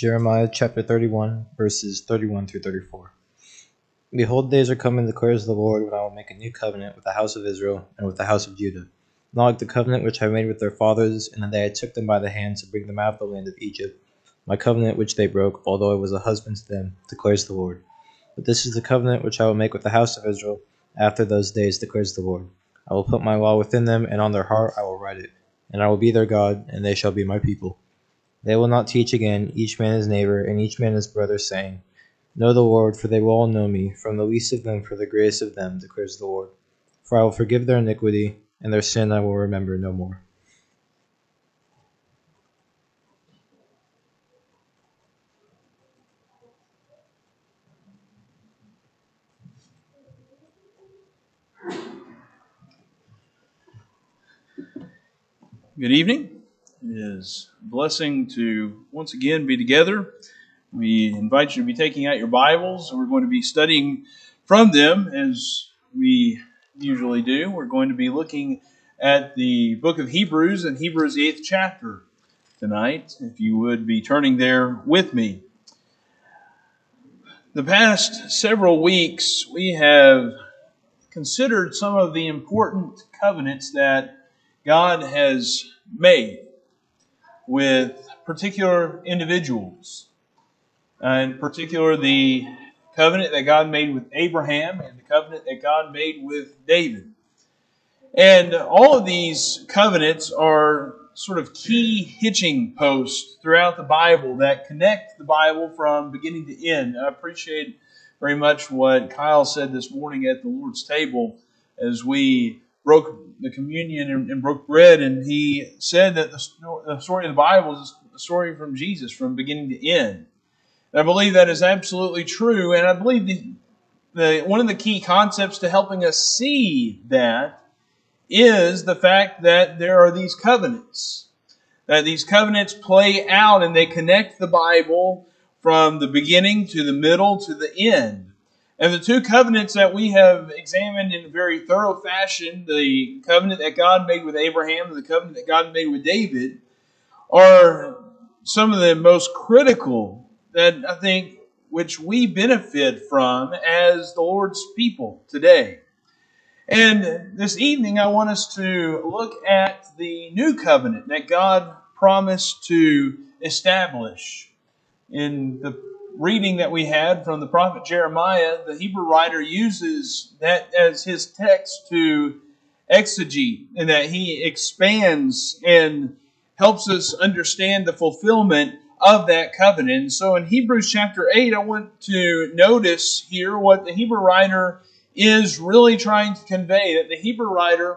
Jeremiah chapter 31, verses 31 through 34. Behold, days are coming, declares the Lord, when I will make a new covenant with the house of Israel and with the house of Judah, not like the covenant which I made with their fathers in the day I took them by the hand to bring them out of the land of Egypt, my covenant which they broke, although I was a husband to them, declares the Lord. But this is the covenant which I will make with the house of Israel after those days, declares the Lord. I will put my law within them, and on their heart I will write it, and I will be their God, and they shall be my people. They will not teach again, each man his neighbor, and each man his brother, saying, Know the Lord, for they will all know me, from the least of them for the greatest of them, declares the Lord. For I will forgive their iniquity, and their sin I will remember no more. Good evening. It is blessing to once again be together. We invite you to be taking out your Bibles. We're going to be studying from them as we usually do. We're going to be looking at the book of Hebrews and Hebrews, the eighth chapter tonight. If you would be turning there with me. The past several weeks, we have considered some of the important covenants that God has made with particular individuals. In particular, the covenant that God made with Abraham and the covenant that God made with David. And all of these covenants are sort of key hitching posts throughout the Bible that connect the Bible from beginning to end. I appreciate very much what Kyle said this morning at the Lord's table as we broke the communion and, and broke bread, and he said that the, story of the Bible is a story from Jesus from beginning to end. And I believe that is absolutely true, and I believe the, the, one of the key concepts to helping us see that is the fact that there are these covenants. That these covenants play out and they connect the Bible from the beginning to the middle to the end. And the two covenants that we have examined in a very thorough fashion, the covenant that God made with Abraham and the covenant that God made with David, are some of the most critical that I think which we benefit from as the Lord's people today. And this evening, I want us to look at the new covenant that God promised to establish in the reading that we had from the prophet Jeremiah, the Hebrew writer uses that as his text to exegete, and that he expands and helps us understand the fulfillment of that covenant. So in Hebrews chapter 8, I want to notice here what the Hebrew writer is really trying to convey. That the Hebrew writer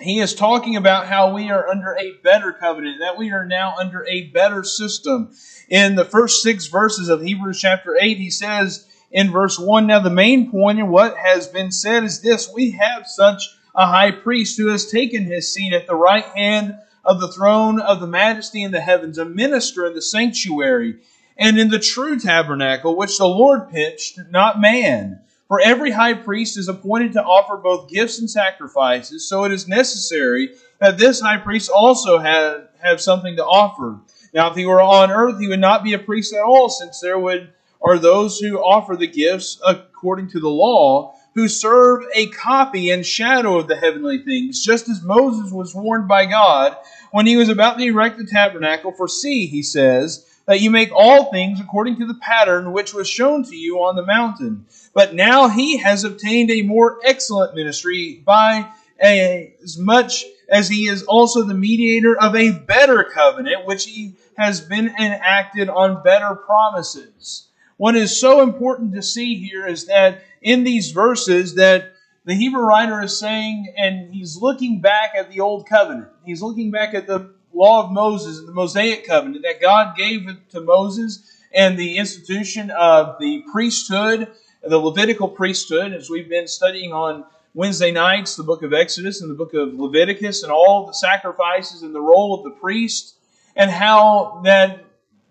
he is talking about how we are under a better covenant, that we are now under a better system. In the first six verses of Hebrews chapter 8, he says in verse 1 Now, the main point in what has been said is this we have such a high priest who has taken his seat at the right hand of the throne of the majesty in the heavens, a minister in the sanctuary and in the true tabernacle which the Lord pitched, not man. For every high priest is appointed to offer both gifts and sacrifices, so it is necessary that this high priest also have, have something to offer. Now, if he were on earth, he would not be a priest at all, since there would are those who offer the gifts according to the law, who serve a copy and shadow of the heavenly things, just as Moses was warned by God when he was about to erect the tabernacle. For see, he says, that you make all things according to the pattern which was shown to you on the mountain. But now he has obtained a more excellent ministry by a, as much as he is also the mediator of a better covenant, which he has been enacted on better promises. What is so important to see here is that in these verses that the Hebrew writer is saying, and he's looking back at the old covenant. He's looking back at the law of Moses and the Mosaic covenant that God gave to Moses and the institution of the priesthood, the Levitical priesthood, as we've been studying on Wednesday nights, the book of Exodus and the book of Leviticus, and all the sacrifices and the role of the priest, and how that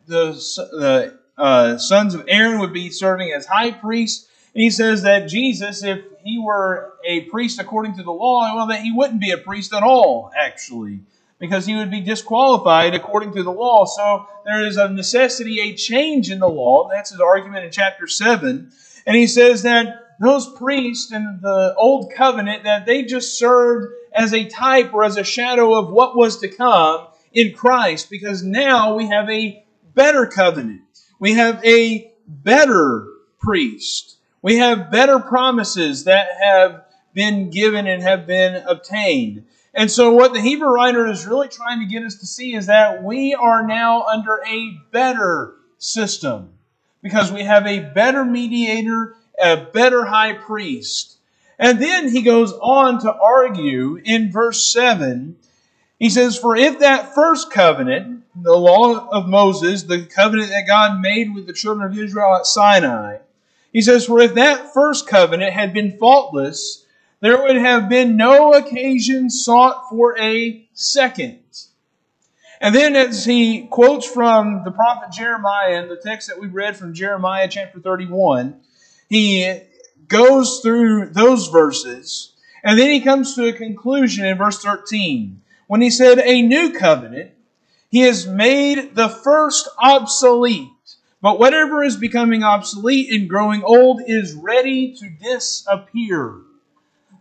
the, the uh, sons of Aaron would be serving as high priests. He says that Jesus, if he were a priest according to the law, well, that he wouldn't be a priest at all, actually because he would be disqualified according to the law. So there is a necessity, a change in the law. That's his argument in chapter 7. And he says that those priests in the old covenant that they just served as a type or as a shadow of what was to come in Christ because now we have a better covenant. We have a better priest. We have better promises that have been given and have been obtained. And so, what the Hebrew writer is really trying to get us to see is that we are now under a better system because we have a better mediator, a better high priest. And then he goes on to argue in verse 7. He says, For if that first covenant, the law of Moses, the covenant that God made with the children of Israel at Sinai, he says, For if that first covenant had been faultless, there would have been no occasion sought for a second. And then, as he quotes from the prophet Jeremiah in the text that we read from Jeremiah chapter 31, he goes through those verses, and then he comes to a conclusion in verse 13 when he said, A new covenant, he has made the first obsolete. But whatever is becoming obsolete and growing old is ready to disappear.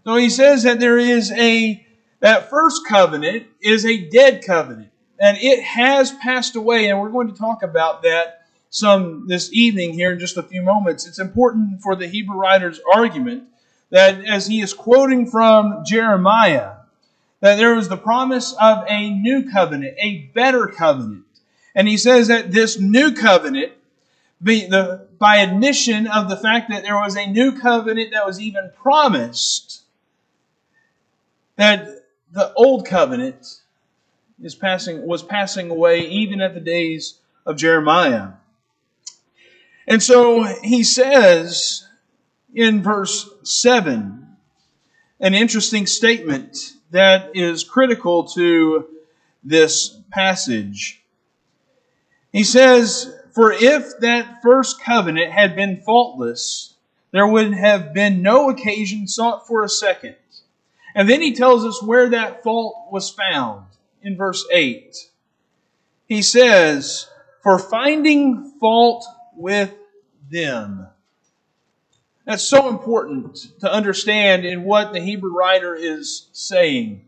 So he says that there is a, that first covenant is a dead covenant. And it has passed away, and we're going to talk about that some this evening here in just a few moments. It's important for the Hebrew writer's argument that as he is quoting from Jeremiah, that there was the promise of a new covenant, a better covenant. And he says that this new covenant, the, by admission of the fact that there was a new covenant that was even promised, that the old covenant is passing was passing away even at the days of Jeremiah. And so he says in verse 7 an interesting statement that is critical to this passage. He says, For if that first covenant had been faultless, there would have been no occasion sought for a second. And then he tells us where that fault was found in verse 8. He says, For finding fault with them. That's so important to understand in what the Hebrew writer is saying.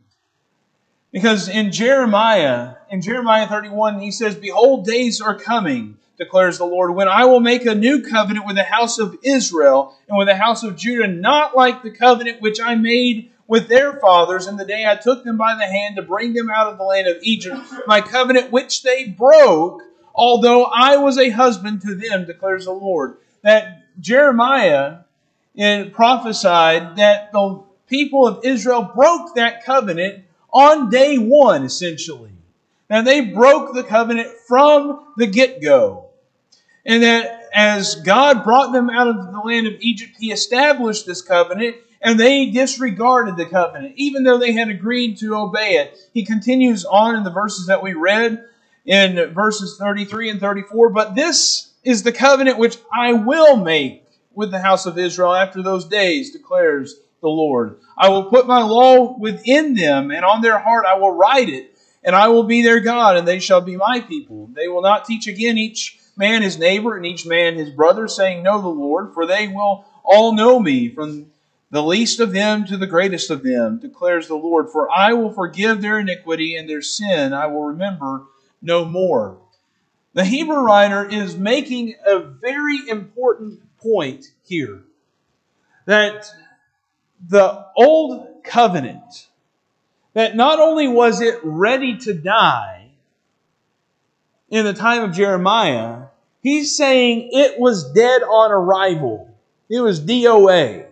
Because in Jeremiah, in Jeremiah 31, he says, Behold, days are coming, declares the Lord, when I will make a new covenant with the house of Israel and with the house of Judah, not like the covenant which I made with their fathers in the day I took them by the hand to bring them out of the land of Egypt, my covenant which they broke, although I was a husband to them, declares the Lord. That Jeremiah prophesied that the people of Israel broke that covenant on day one, essentially. Now, they broke the covenant from the get go. And that as God brought them out of the land of Egypt, He established this covenant and they disregarded the covenant, even though they had agreed to obey it. He continues on in the verses that we read in verses 33 and 34. But this is the covenant which I will make with the house of Israel after those days, declares the Lord. I will put my law within them, and on their heart I will write it, and I will be their God, and they shall be my people. They will not teach again each man his neighbor and each man his brother, saying, Know the Lord, for they will all know me, from the least of them to the greatest of them, declares the Lord. For I will forgive their iniquity and their sin I will remember no more. The Hebrew writer is making a very important point here that the old covenant, that not only was it ready to die in the time of Jeremiah, he's saying it was dead on arrival. It was DOA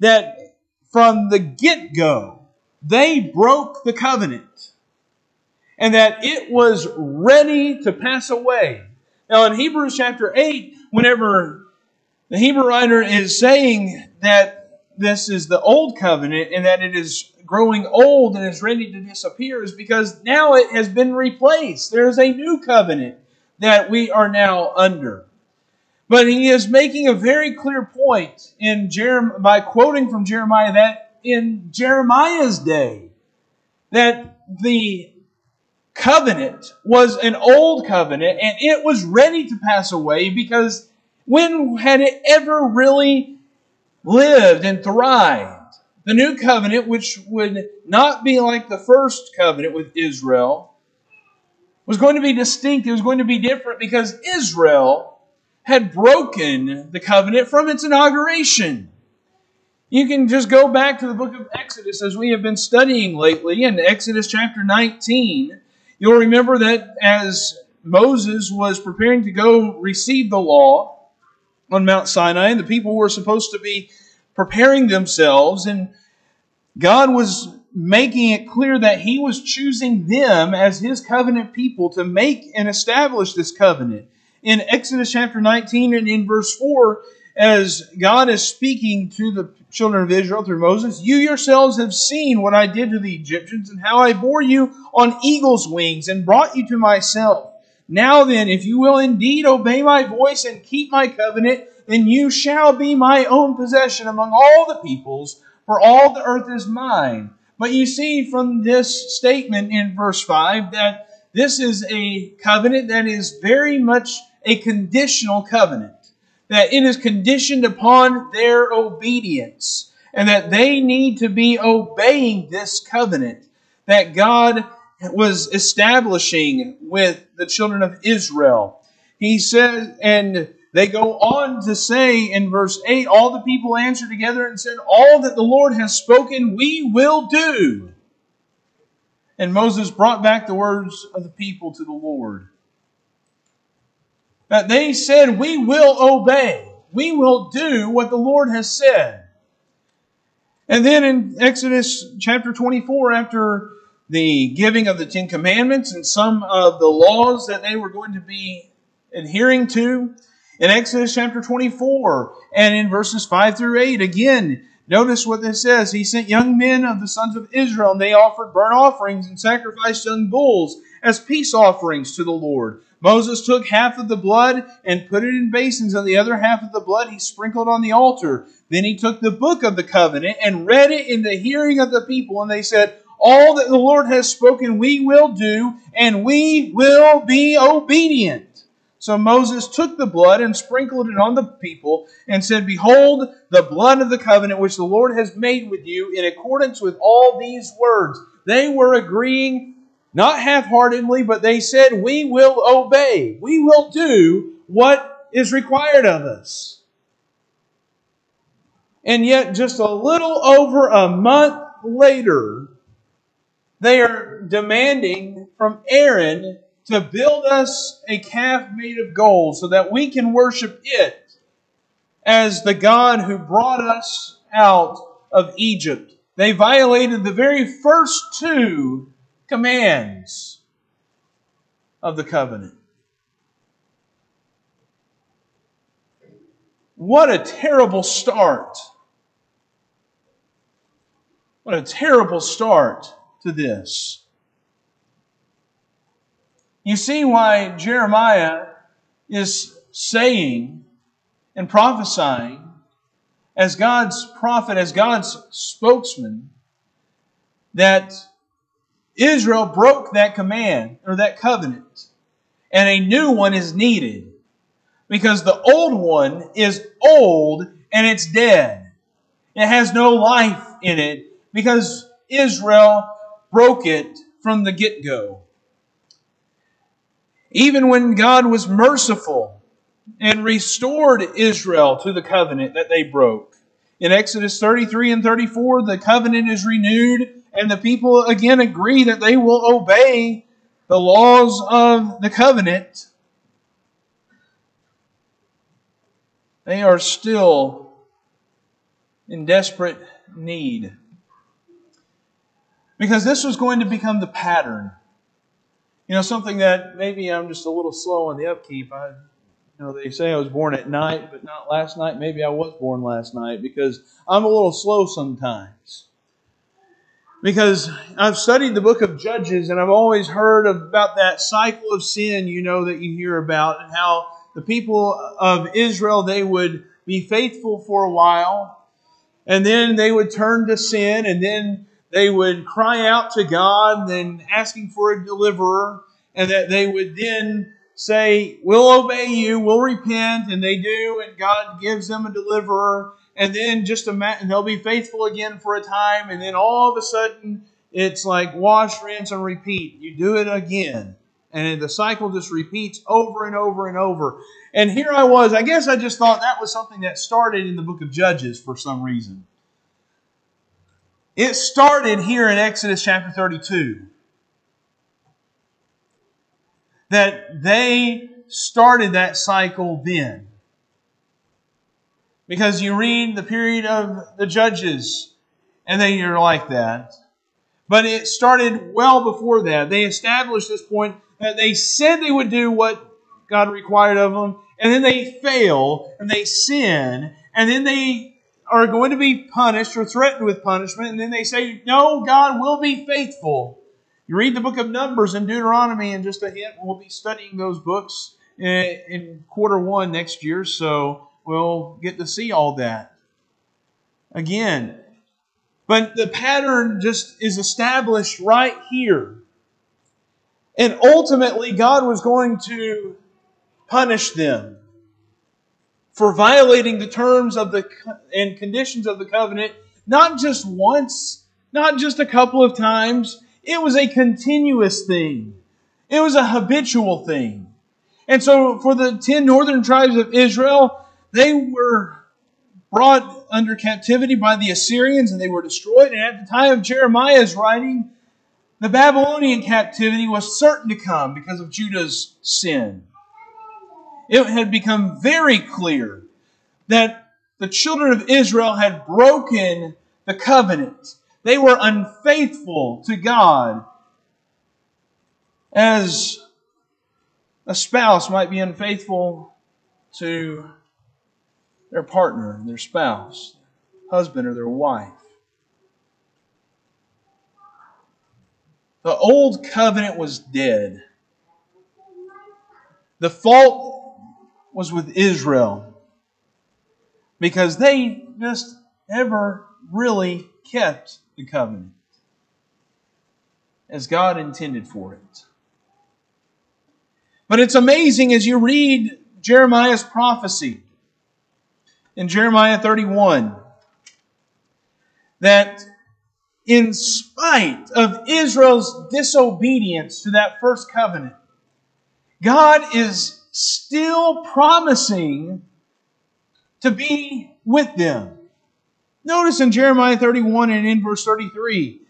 that from the get go, they broke the covenant and that it was ready to pass away. Now, in Hebrews chapter 8, whenever the Hebrew writer is saying that this is the old covenant and that it is growing old and is ready to disappear, is because now it has been replaced. There is a new covenant that we are now under. But he is making a very clear point in Jerem- by quoting from Jeremiah that in Jeremiah's day, that the covenant was an old covenant and it was ready to pass away because when had it ever really lived and thrived? The new covenant, which would not be like the first covenant with Israel, was going to be distinct. It was going to be different because Israel had broken the covenant from its inauguration. You can just go back to the book of Exodus as we have been studying lately in Exodus chapter 19. You'll remember that as Moses was preparing to go receive the law on Mount Sinai, and the people were supposed to be preparing themselves, and God was making it clear that He was choosing them as His covenant people to make and establish this covenant. In Exodus chapter 19 and in verse 4, as God is speaking to the children of Israel through Moses, you yourselves have seen what I did to the Egyptians and how I bore you on eagle's wings and brought you to myself. Now then, if you will indeed obey my voice and keep my covenant, then you shall be my own possession among all the peoples, for all the earth is mine. But you see from this statement in verse 5 that this is a covenant that is very much a conditional covenant that it is conditioned upon their obedience and that they need to be obeying this covenant that God was establishing with the children of Israel. He says, and they go on to say in verse 8 all the people answered together and said, All that the Lord has spoken, we will do. And Moses brought back the words of the people to the Lord that they said, We will obey. We will do what the Lord has said. And then in Exodus chapter 24, after the giving of the Ten Commandments and some of the laws that they were going to be adhering to, in Exodus chapter 24 and in verses 5 through 8, again, notice what this says. He sent young men of the sons of Israel, and they offered burnt offerings and sacrificed young bulls as peace offerings to the Lord. Moses took half of the blood and put it in basins, and the other half of the blood he sprinkled on the altar. Then he took the book of the covenant and read it in the hearing of the people, and they said, All that the Lord has spoken we will do, and we will be obedient. So Moses took the blood and sprinkled it on the people, and said, Behold, the blood of the covenant which the Lord has made with you in accordance with all these words. They were agreeing not half heartedly, but they said, We will obey. We will do what is required of us. And yet, just a little over a month later, they are demanding from Aaron to build us a calf made of gold so that we can worship it as the God who brought us out of Egypt. They violated the very first two commands of the covenant. What a terrible start. What a terrible start to this. You see why Jeremiah is saying and prophesying as God's prophet, as God's spokesman, that Israel broke that command or that covenant, and a new one is needed because the old one is old and it's dead. It has no life in it because Israel broke it from the get go. Even when God was merciful and restored Israel to the covenant that they broke. In Exodus 33 and 34, the covenant is renewed and the people again agree that they will obey the laws of the covenant, they are still in desperate need. Because this was going to become the pattern. You know, something that maybe I'm just a little slow on the upkeep. I, you know, they say I was born at night, but not last night. Maybe I was born last night because I'm a little slow sometimes because I've studied the book of Judges and I've always heard about that cycle of sin, you know, that you hear about, and how the people of Israel they would be faithful for a while, and then they would turn to sin, and then they would cry out to God and asking for a deliverer, and that they would then say, We'll obey you, we'll repent, and they do, and God gives them a deliverer, and then just imagine they'll be faithful again for a time, and then all of a sudden it's like wash, rinse, and repeat. You do it again. And the cycle just repeats over and over and over. And here I was, I guess I just thought that was something that started in the book of Judges for some reason. It started here in Exodus chapter 32. That they started that cycle then. Because you read the period of the Judges, and then you're like that. But it started well before that. They established this point that they said they would do what God required of them, and then they fail and they sin, and then they are going to be punished or threatened with punishment, and then they say, No, God will be faithful. You read the book of Numbers and Deuteronomy, and just a hint, we'll be studying those books in, in quarter one next year, so we'll get to see all that. Again, but the pattern just is established right here. And ultimately, God was going to punish them for violating the terms of the and conditions of the covenant, not just once, not just a couple of times. It was a continuous thing. It was a habitual thing. And so for the 10 northern tribes of Israel, they were brought under captivity by the Assyrians and they were destroyed. And at the time of Jeremiah's writing, the Babylonian captivity was certain to come because of Judah's sin. It had become very clear that the children of Israel had broken the covenant. They were unfaithful to God as a spouse might be unfaithful to their partner, their spouse, husband, or their wife. The old covenant was dead. The fault was with Israel because they just never really kept the covenant as God intended for it. But it's amazing as you read Jeremiah's prophecy in Jeremiah 31 that in spite of Israel's disobedience to that first covenant, God is still promising to be with them. Notice in Jeremiah 31 and in verse 33,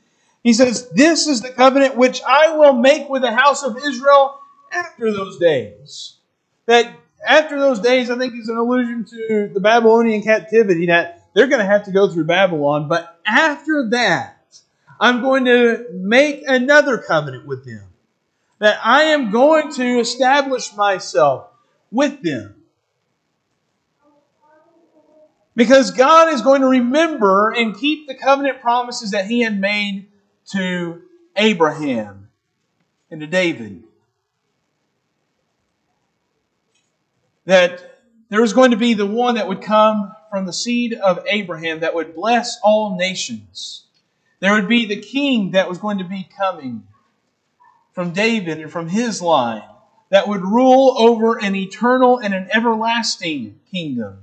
he says, This is the covenant which I will make with the house of Israel after those days. That after those days, I think is an allusion to the Babylonian captivity that they're going to have to go through Babylon. But after that, I'm going to make another covenant with them. That I am going to establish myself with them. Because God is going to remember and keep the covenant promises that He had made to Abraham and to David. That there was going to be the one that would come from the seed of Abraham that would bless all nations. There would be the king that was going to be coming from David and from his line that would rule over an eternal and an everlasting kingdom.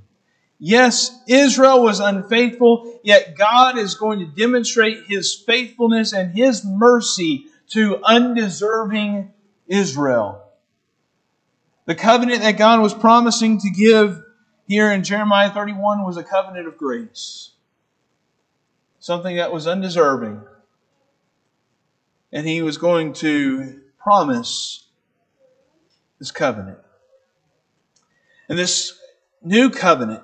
Yes, Israel was unfaithful, yet God is going to demonstrate his faithfulness and his mercy to undeserving Israel. The covenant that God was promising to give here in Jeremiah 31 was a covenant of grace something that was undeserving. And he was going to promise this covenant. And this new covenant,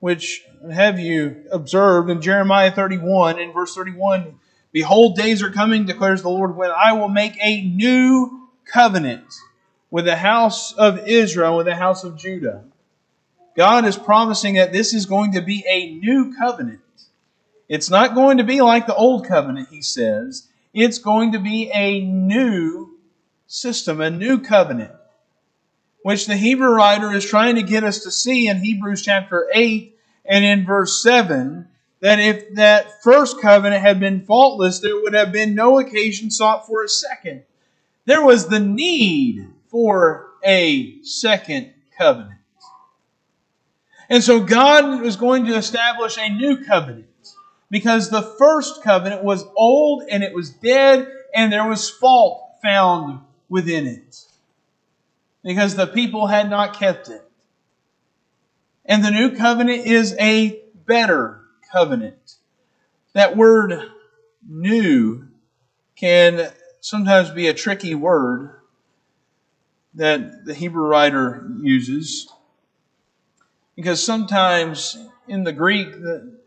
which have you observed in Jeremiah 31, in verse 31, Behold, days are coming, declares the Lord, when I will make a new covenant with the house of Israel, with the house of Judah. God is promising that this is going to be a new covenant. It's not going to be like the old covenant, he says. It's going to be a new system, a new covenant, which the Hebrew writer is trying to get us to see in Hebrews chapter 8 and in verse 7 that if that first covenant had been faultless, there would have been no occasion sought for a second. There was the need for a second covenant. And so God was going to establish a new covenant because the first covenant was old and it was dead and there was fault found within it because the people had not kept it. And the new covenant is a better covenant. That word new can sometimes be a tricky word that the Hebrew writer uses because sometimes in the Greek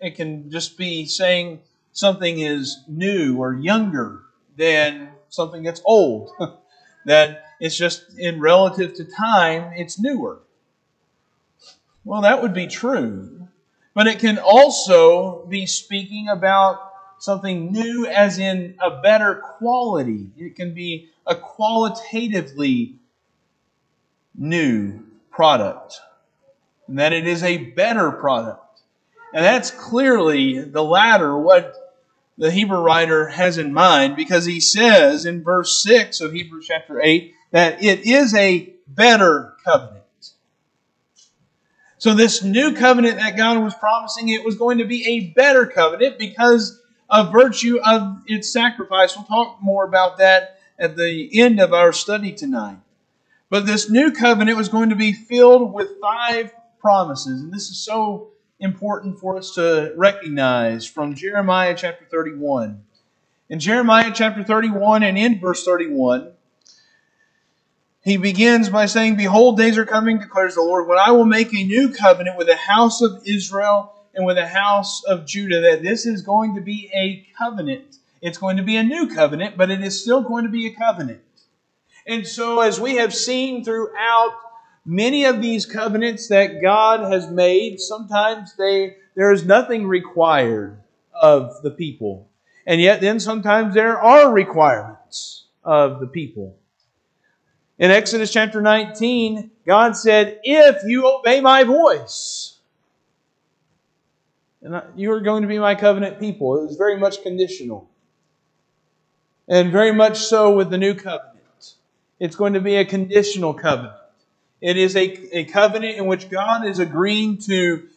it can just be saying something is new or younger than something that's old. that it's just in relative to time, it's newer. Well, that would be true. But it can also be speaking about something new, as in a better quality. It can be a qualitatively new product, and that it is a better product. And that's clearly the latter, what the Hebrew writer has in mind, because he says in verse 6 of Hebrews chapter 8 that it is a better covenant. So, this new covenant that God was promising, it was going to be a better covenant because of virtue of its sacrifice. We'll talk more about that at the end of our study tonight. But this new covenant was going to be filled with five promises. And this is so important for us to recognize from Jeremiah chapter 31. In Jeremiah chapter 31 and in verse 31, he begins by saying, Behold, days are coming, declares the Lord, when I will make a new covenant with the house of Israel and with the house of Judah. That this is going to be a covenant. It's going to be a new covenant, but it is still going to be a covenant. And so, as we have seen throughout many of these covenants that God has made, sometimes they there is nothing required of the people. And yet then sometimes there are requirements of the people. In Exodus chapter 19, God said, If you obey my voice, and you are going to be my covenant people. It was very much conditional. And very much so with the new covenant. It's going to be a conditional covenant. It is a, a covenant in which God is agreeing to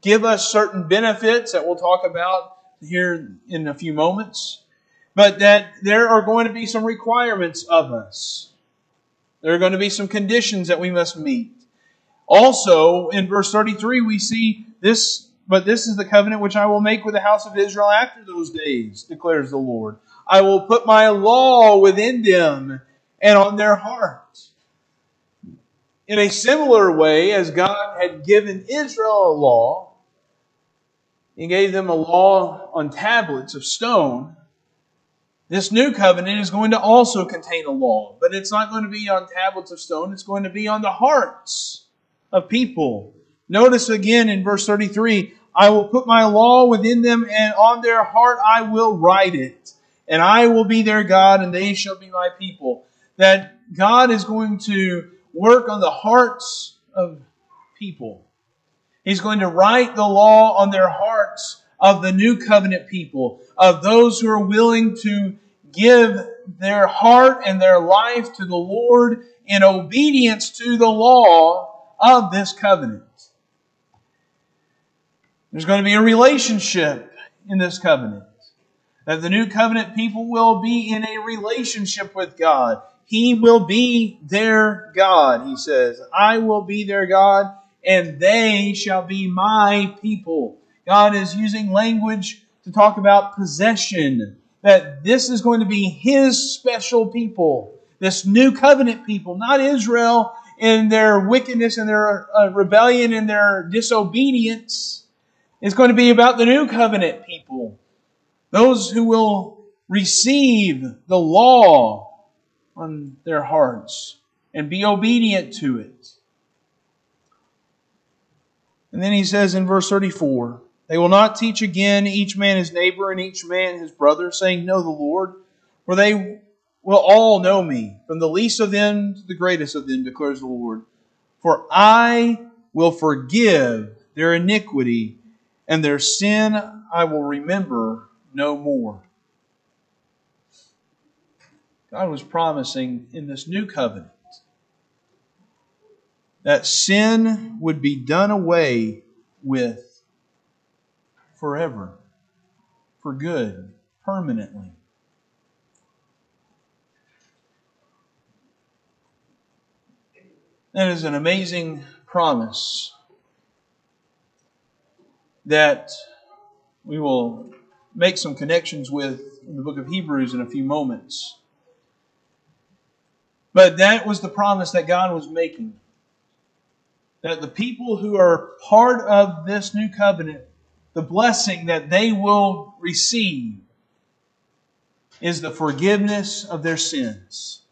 give us certain benefits that we'll talk about here in a few moments, but that there are going to be some requirements of us. There are going to be some conditions that we must meet. Also, in verse 33, we see this, but this is the covenant which I will make with the house of Israel after those days, declares the Lord. I will put my law within them and on their hearts. In a similar way, as God had given Israel a law, He gave them a law on tablets of stone this new covenant is going to also contain a law, but it's not going to be on tablets of stone, it's going to be on the hearts of people. Notice again in verse 33 I will put my law within them, and on their heart I will write it. And I will be their God, and they shall be my people. That God is going to work on the hearts of people. He's going to write the law on their hearts of the new covenant people, of those who are willing to give their heart and their life to the Lord in obedience to the law of this covenant. There's going to be a relationship in this covenant. That the new covenant people will be in a relationship with God. He will be their God, he says. I will be their God, and they shall be my people. God is using language to talk about possession that this is going to be his special people, this new covenant people, not Israel in their wickedness and their uh, rebellion and their disobedience. It's going to be about the new covenant people, those who will receive the law on their hearts and be obedient to it. And then he says in verse 34 they will not teach again each man his neighbor and each man his brother, saying, Know the Lord, for they will all know me, from the least of them to the greatest of them, declares the Lord. For I will forgive their iniquity, and their sin I will remember no more. God was promising in this new covenant that sin would be done away with forever, for good, permanently. That is an amazing promise that we will make some connections with in the book of Hebrews in a few moments. But that was the promise that God was making. That the people who are part of this new covenant, the blessing that they will receive is the forgiveness of their sins.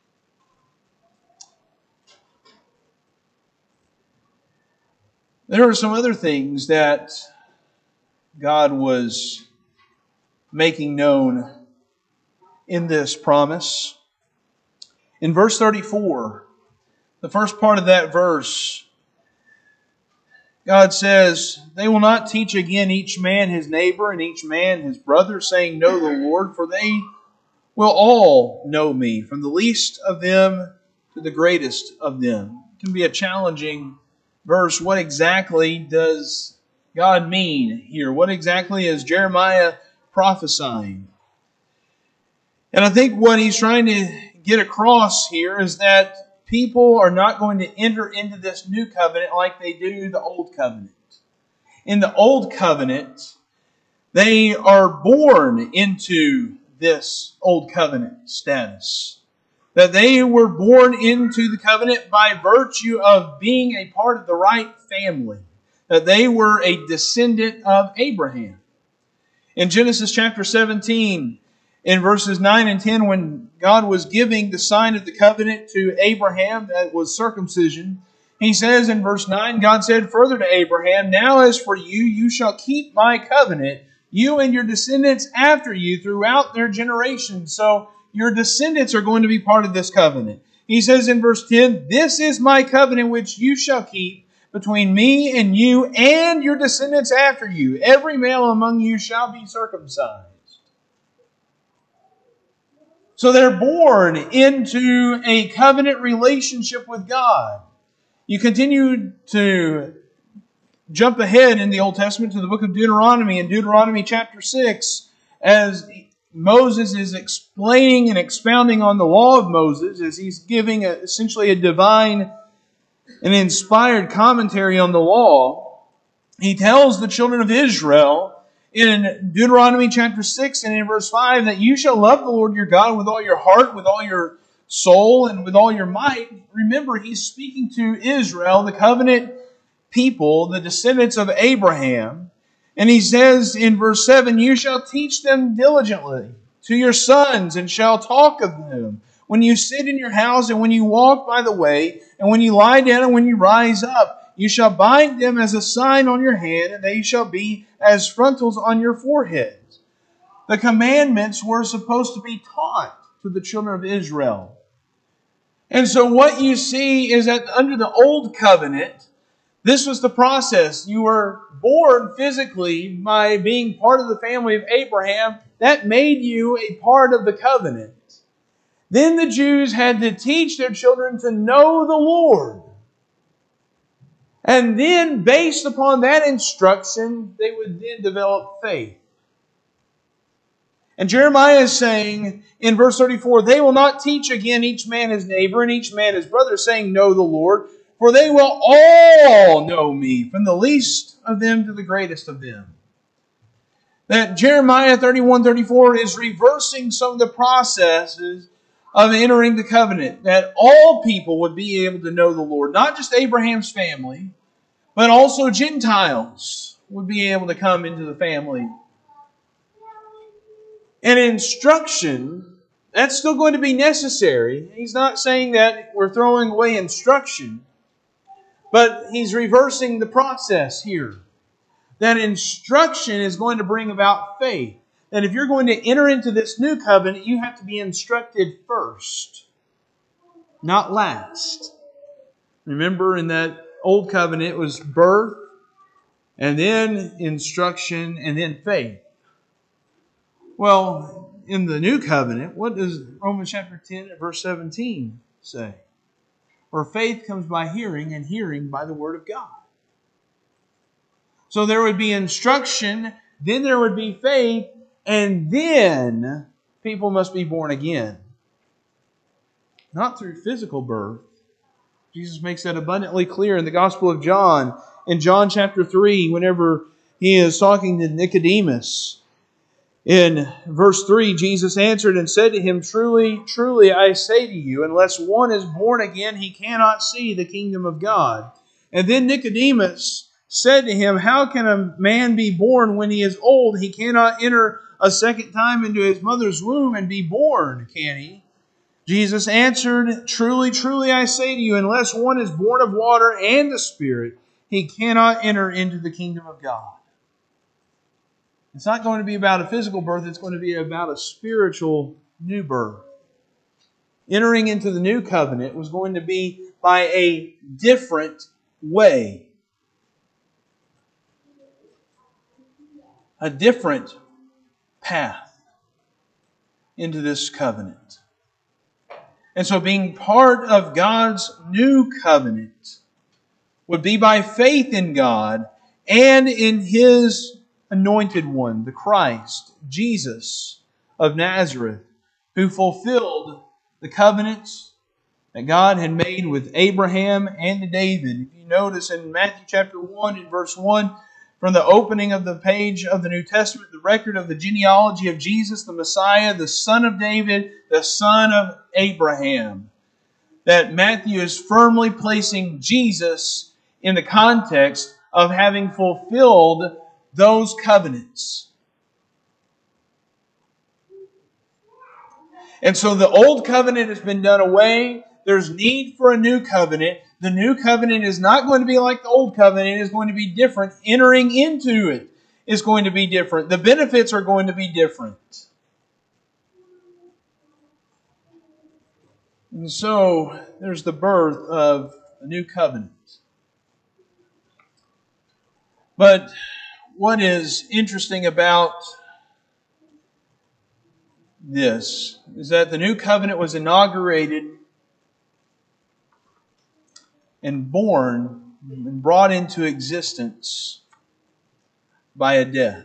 There are some other things that God was making known in this promise. In verse 34, the first part of that verse, God says, They will not teach again each man his neighbor and each man his brother, saying, Know the Lord, for they will all know me, from the least of them to the greatest of them. It can be a challenging verse. What exactly does God mean here? What exactly is Jeremiah prophesying? And I think what he's trying to get across here is that people are not going to enter into this new covenant like they do the old covenant. In the old covenant, they are born into this old covenant status. That they were born into the covenant by virtue of being a part of the right family that they were a descendant of Abraham. In Genesis chapter 17, in verses 9 and 10, when God was giving the sign of the covenant to Abraham, that was circumcision, he says in verse 9, God said further to Abraham, Now as for you, you shall keep my covenant, you and your descendants after you throughout their generations. So your descendants are going to be part of this covenant. He says in verse 10, This is my covenant which you shall keep between me and you and your descendants after you. Every male among you shall be circumcised. So they're born into a covenant relationship with God. You continue to jump ahead in the Old Testament to the book of Deuteronomy, in Deuteronomy chapter 6, as Moses is explaining and expounding on the law of Moses, as he's giving a, essentially a divine an inspired commentary on the law, he tells the children of Israel in Deuteronomy chapter 6 and in verse 5 that you shall love the Lord your God with all your heart, with all your soul, and with all your might. Remember, he's speaking to Israel, the covenant people, the descendants of Abraham. And he says in verse 7 You shall teach them diligently to your sons and shall talk of them when you sit in your house and when you walk by the way, and when you lie down and when you rise up, you shall bind them as a sign on your hand, and they shall be as frontals on your foreheads. The commandments were supposed to be taught to the children of Israel. And so what you see is that under the old covenant, this was the process. You were born physically by being part of the family of Abraham. That made you a part of the covenant. Then the Jews had to teach their children to know the Lord. And then, based upon that instruction, they would then develop faith. And Jeremiah is saying in verse 34 They will not teach again each man his neighbor and each man his brother, saying, Know the Lord, for they will all know me, from the least of them to the greatest of them. That Jeremiah 31 34 is reversing some of the processes of entering the covenant, that all people would be able to know the Lord, not just Abraham's family, but also Gentiles would be able to come into the family. And instruction, that's still going to be necessary. He's not saying that we're throwing away instruction, but he's reversing the process here. That instruction is going to bring about faith that if you're going to enter into this new covenant, you have to be instructed first, not last. Remember, in that old covenant, was birth and then instruction, and then faith. Well, in the new covenant, what does Romans chapter 10 verse 17 say? For faith comes by hearing, and hearing by the word of God. So there would be instruction, then there would be faith, and then people must be born again. Not through physical birth. Jesus makes that abundantly clear in the Gospel of John. In John chapter 3, whenever he is talking to Nicodemus, in verse 3, Jesus answered and said to him, Truly, truly, I say to you, unless one is born again, he cannot see the kingdom of God. And then Nicodemus said to him, How can a man be born when he is old? He cannot enter a second time into his mother's womb and be born, can he? Jesus answered, Truly, truly, I say to you, unless one is born of water and the Spirit, he cannot enter into the kingdom of God. It's not going to be about a physical birth, it's going to be about a spiritual new birth. Entering into the new covenant was going to be by a different way. A different path into this covenant. And so, being part of God's new covenant would be by faith in God and in His anointed one, the Christ, Jesus of Nazareth, who fulfilled the covenants that God had made with Abraham and David. If you notice in Matthew chapter 1 and verse 1, from the opening of the page of the New Testament, the record of the genealogy of Jesus, the Messiah, the son of David, the son of Abraham. That Matthew is firmly placing Jesus in the context of having fulfilled those covenants. And so the old covenant has been done away. There's need for a new covenant. The new covenant is not going to be like the old covenant, it is going to be different. Entering into it is going to be different. The benefits are going to be different. And so there's the birth of a new covenant. But what is interesting about this is that the new covenant was inaugurated and born and brought into existence by a death.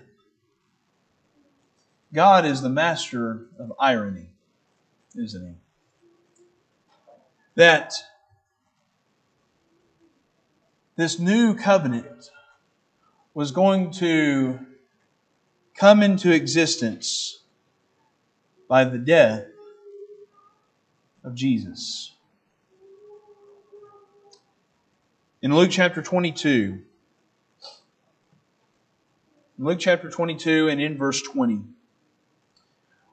God is the master of irony, isn't he? That this new covenant was going to come into existence by the death of Jesus. In Luke chapter 22, in Luke chapter 22 and in verse 20,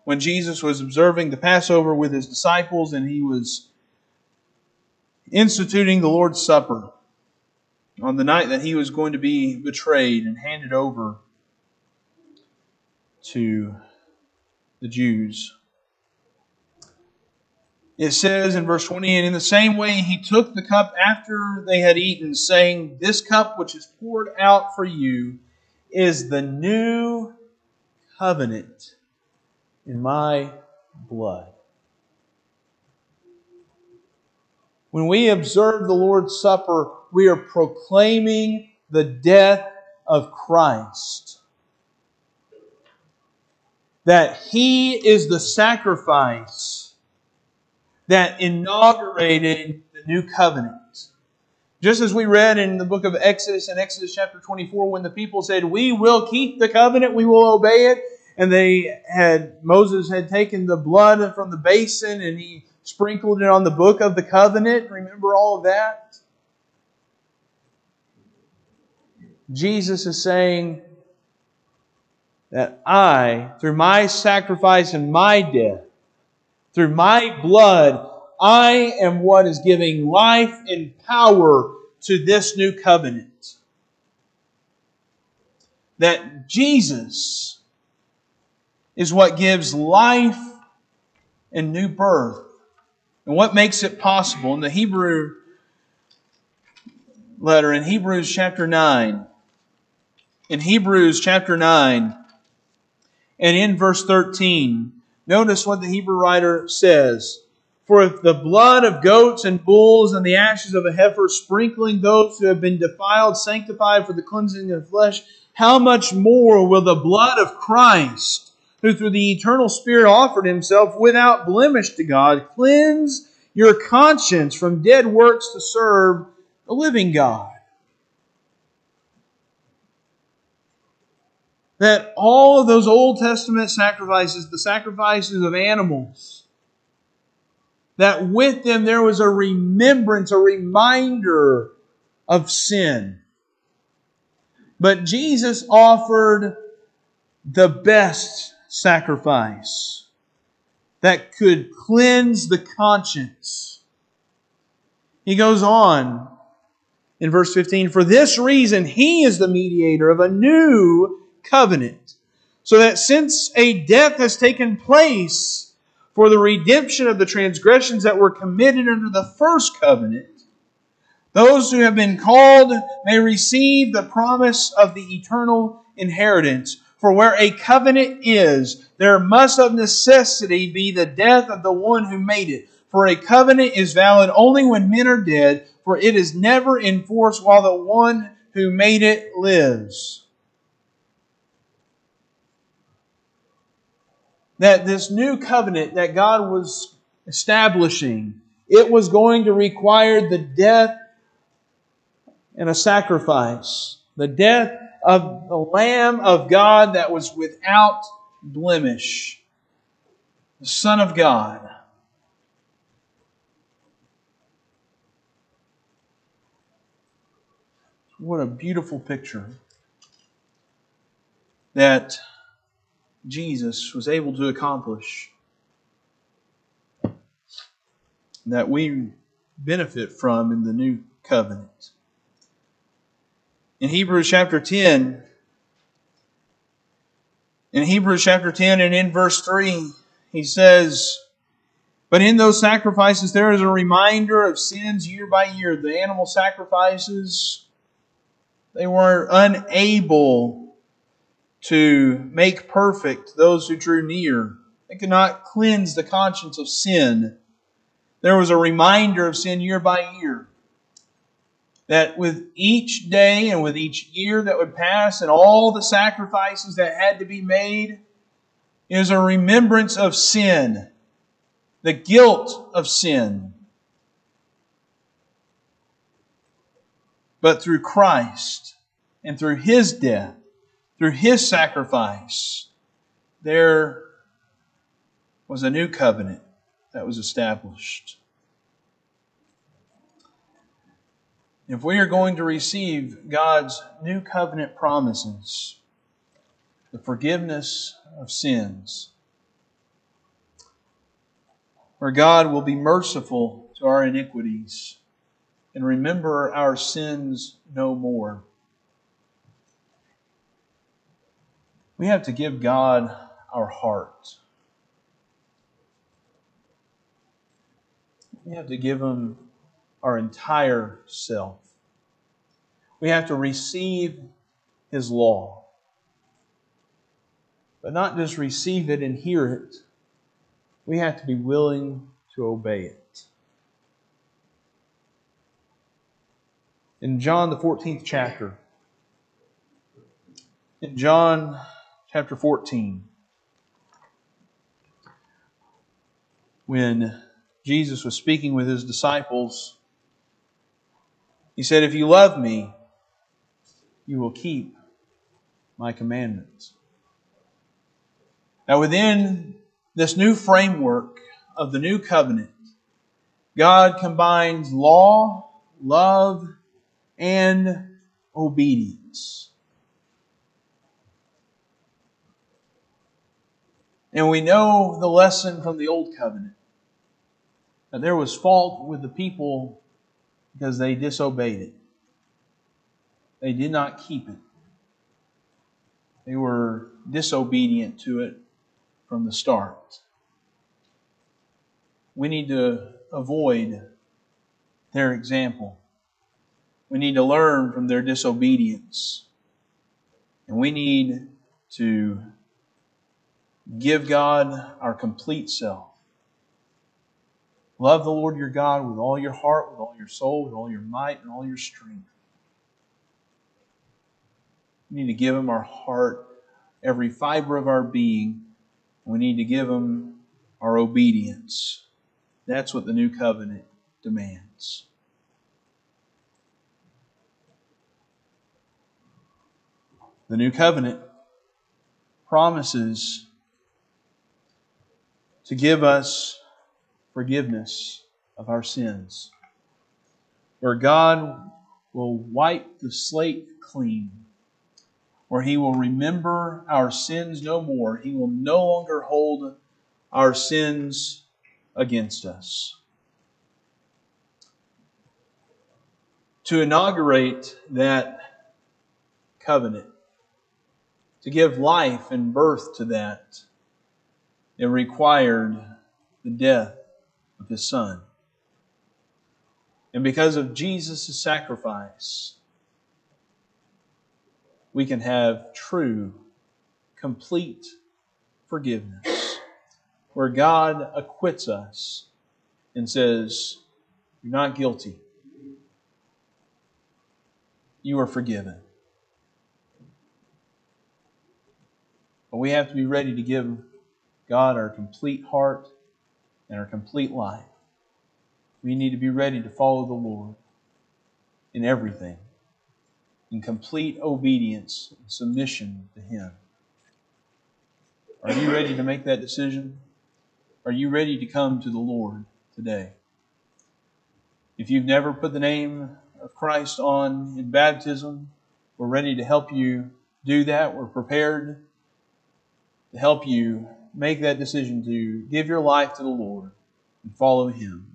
when Jesus was observing the Passover with his disciples and he was instituting the Lord's Supper, on the night that he was going to be betrayed and handed over to the Jews. It says in verse 20, And in the same way he took the cup after they had eaten, saying, This cup which is poured out for you is the new covenant in my blood. When we observe the Lord's Supper, we are proclaiming the death of Christ. That He is the sacrifice that inaugurated the new covenant. Just as we read in the book of Exodus, in Exodus chapter 24, when the people said, We will keep the covenant, we will obey it. And they had, Moses had taken the blood from the basin and he sprinkled it on the book of the covenant. Remember all of that? Jesus is saying that I, through my sacrifice and my death, through my blood, I am what is giving life and power to this new covenant. That Jesus is what gives life and new birth. And what makes it possible? In the Hebrew letter, in Hebrews chapter 9, in Hebrews chapter 9 and in verse 13, notice what the Hebrew writer says. For if the blood of goats and bulls and the ashes of a heifer sprinkling those who have been defiled sanctified for the cleansing of flesh, how much more will the blood of Christ, who through the eternal Spirit offered himself without blemish to God, cleanse your conscience from dead works to serve the living God? That all of those Old Testament sacrifices, the sacrifices of animals, that with them there was a remembrance, a reminder of sin. But Jesus offered the best sacrifice that could cleanse the conscience. He goes on in verse 15 For this reason, he is the mediator of a new covenant, so that since a death has taken place, for the redemption of the transgressions that were committed under the first covenant, those who have been called may receive the promise of the eternal inheritance. For where a covenant is, there must of necessity be the death of the one who made it. For a covenant is valid only when men are dead, for it is never enforced while the one who made it lives. That this new covenant that God was establishing, it was going to require the death and a sacrifice. The death of the Lamb of God that was without blemish. The Son of God. What a beautiful picture that Jesus was able to accomplish that we benefit from in the new covenant. In Hebrews chapter 10, in Hebrews chapter 10 and in verse 3, he says, But in those sacrifices there is a reminder of sins year by year. The animal sacrifices, they were unable to make perfect those who drew near. They could not cleanse the conscience of sin. There was a reminder of sin year by year. That with each day and with each year that would pass and all the sacrifices that had to be made is a remembrance of sin, the guilt of sin. But through Christ and through His death, through his sacrifice, there was a new covenant that was established. If we are going to receive God's new covenant promises, the forgiveness of sins, where God will be merciful to our iniquities and remember our sins no more. We have to give God our heart. We have to give Him our entire self. We have to receive His law. But not just receive it and hear it, we have to be willing to obey it. In John, the 14th chapter, in John chapter 14. When Jesus was speaking with his disciples, he said, If you love me, you will keep my commandments. Now, within this new framework of the new covenant, God combines law, love, and obedience. And we know the lesson from the Old Covenant that there was fault with the people because they disobeyed it. They did not keep it. They were disobedient to it from the start. We need to avoid their example. We need to learn from their disobedience. And we need to give God our complete self. Love the Lord your God with all your heart, with all your soul, with all your might, and all your strength. We need to give Him our heart, every fiber of our being. We need to give Him our obedience. That's what the new covenant demands. The new covenant promises to give us forgiveness of our sins, where God will wipe the slate clean, where He will remember our sins no more. He will no longer hold our sins against us. To inaugurate that covenant, to give life and birth to that, it required the death of his son. And because of Jesus' sacrifice, we can have true, complete forgiveness, where God acquits us and says, You're not guilty. You are forgiven. But we have to be ready to give God our complete heart and our complete life. We need to be ready to follow the Lord in everything, in complete obedience and submission to Him. Are you ready to make that decision? Are you ready to come to the Lord today? If you've never put the name of Christ on in baptism, we're ready to help you do that. We're prepared to help you make that decision to give your life to the Lord and follow Him.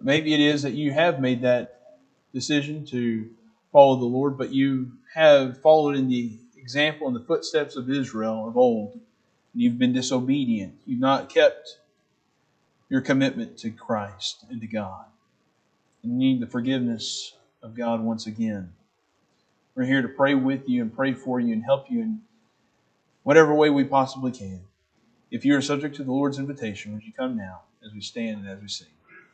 Maybe it is that you have made that decision to follow the Lord, but you have followed in the example and the footsteps of Israel of old, and you've been disobedient. You've not kept your commitment to Christ and to God. And you need the forgiveness of God once again. We're here to pray with you and pray for you and help you in whatever way we possibly can. If you are subject to the Lord's invitation, would you come now as we stand and as we sing?